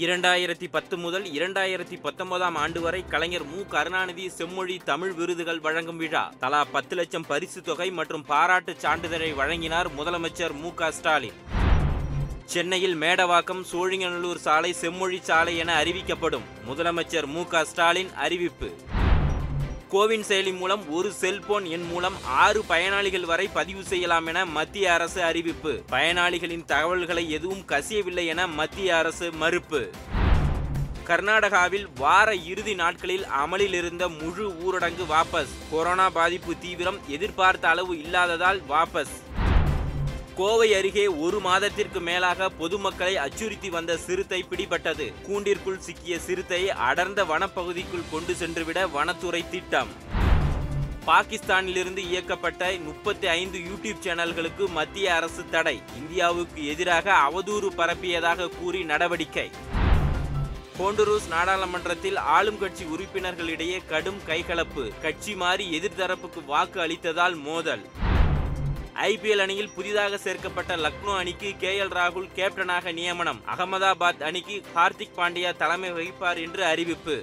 இரண்டாயிரத்தி பத்து முதல் இரண்டாயிரத்தி பத்தொன்பதாம் ஆண்டு வரை கலைஞர் மு. கருணாநிதி செம்மொழி தமிழ் விருதுகள் வழங்கும் விழா. தலா பத்து லட்சம் பரிசு தொகை மற்றும் பாராட்டுச் சான்றிதழை வழங்கினார் முதலமைச்சர் மு. க. ஸ்டாலின். சென்னையில் மேடவாக்கம் சோழிங்கநல்லூர் சாலை செம்மொழி சாலை என அறிவிக்கப்படும். முதலமைச்சர் மு. க. ஸ்டாலின் அறிவிப்பு. கோவின் செயலி மூலம் ஒரு செல்போன் எண் மூலம் ஆறு பயனாளிகள் வரை பதிவு செய்யலாம் என மத்திய அரசு அறிவிப்பு. பயனாளிகளின் தகவல்களை எதுவும் கசியவில்லை என மத்திய அரசு மறுப்பு. கர்நாடகாவில் வார இறுதி நாட்களில் அமலில் இருந்த முழு ஊரடங்கு வாபஸ். கொரோனா பாதிப்பு தீவிரம் எதிர்பார்த்த அளவு இல்லாததால் வாபஸ். கோவை அருகே ஒரு மாதத்திற்கு மேலாக பொதுமக்களை அச்சுறுத்தி வந்த சிறுத்தை பிடிபட்டது. கூண்டிற்குள் சிக்கிய சிறுத்தையை அடர்ந்த வனப்பகுதிக்குள் கொண்டு சென்றுவிட வனத்துறை திட்டம். பாகிஸ்தானிலிருந்து இயக்கப்பட்ட முப்பத்தி ஐந்து யூடியூப் சேனல்களுக்கு மத்திய அரசு தடை. இந்தியாவுக்கு எதிராக அவதூறு பரப்பியதாக கூறி நடவடிக்கை. ஹோண்டுரூஸ் நாடாளுமன்றத்தில் ஆளும் கட்சி உறுப்பினர்களிடையே கடும் கைகலப்பு. கட்சி மாறி எதிர்தரப்புக்கு வாக்கு அளித்ததால் மோதல். ஐபிஎல் அணியில் புதிதாக சேர்க்கப்பட்ட லக்னோ அணிக்கு கே எல் ராகுல் கேப்டனாக நியமனம். அகமதாபாத் அணிக்கு ஹார்திக் பாண்டியா தலைமை வகிப்பார் என்று அறிவிப்பு.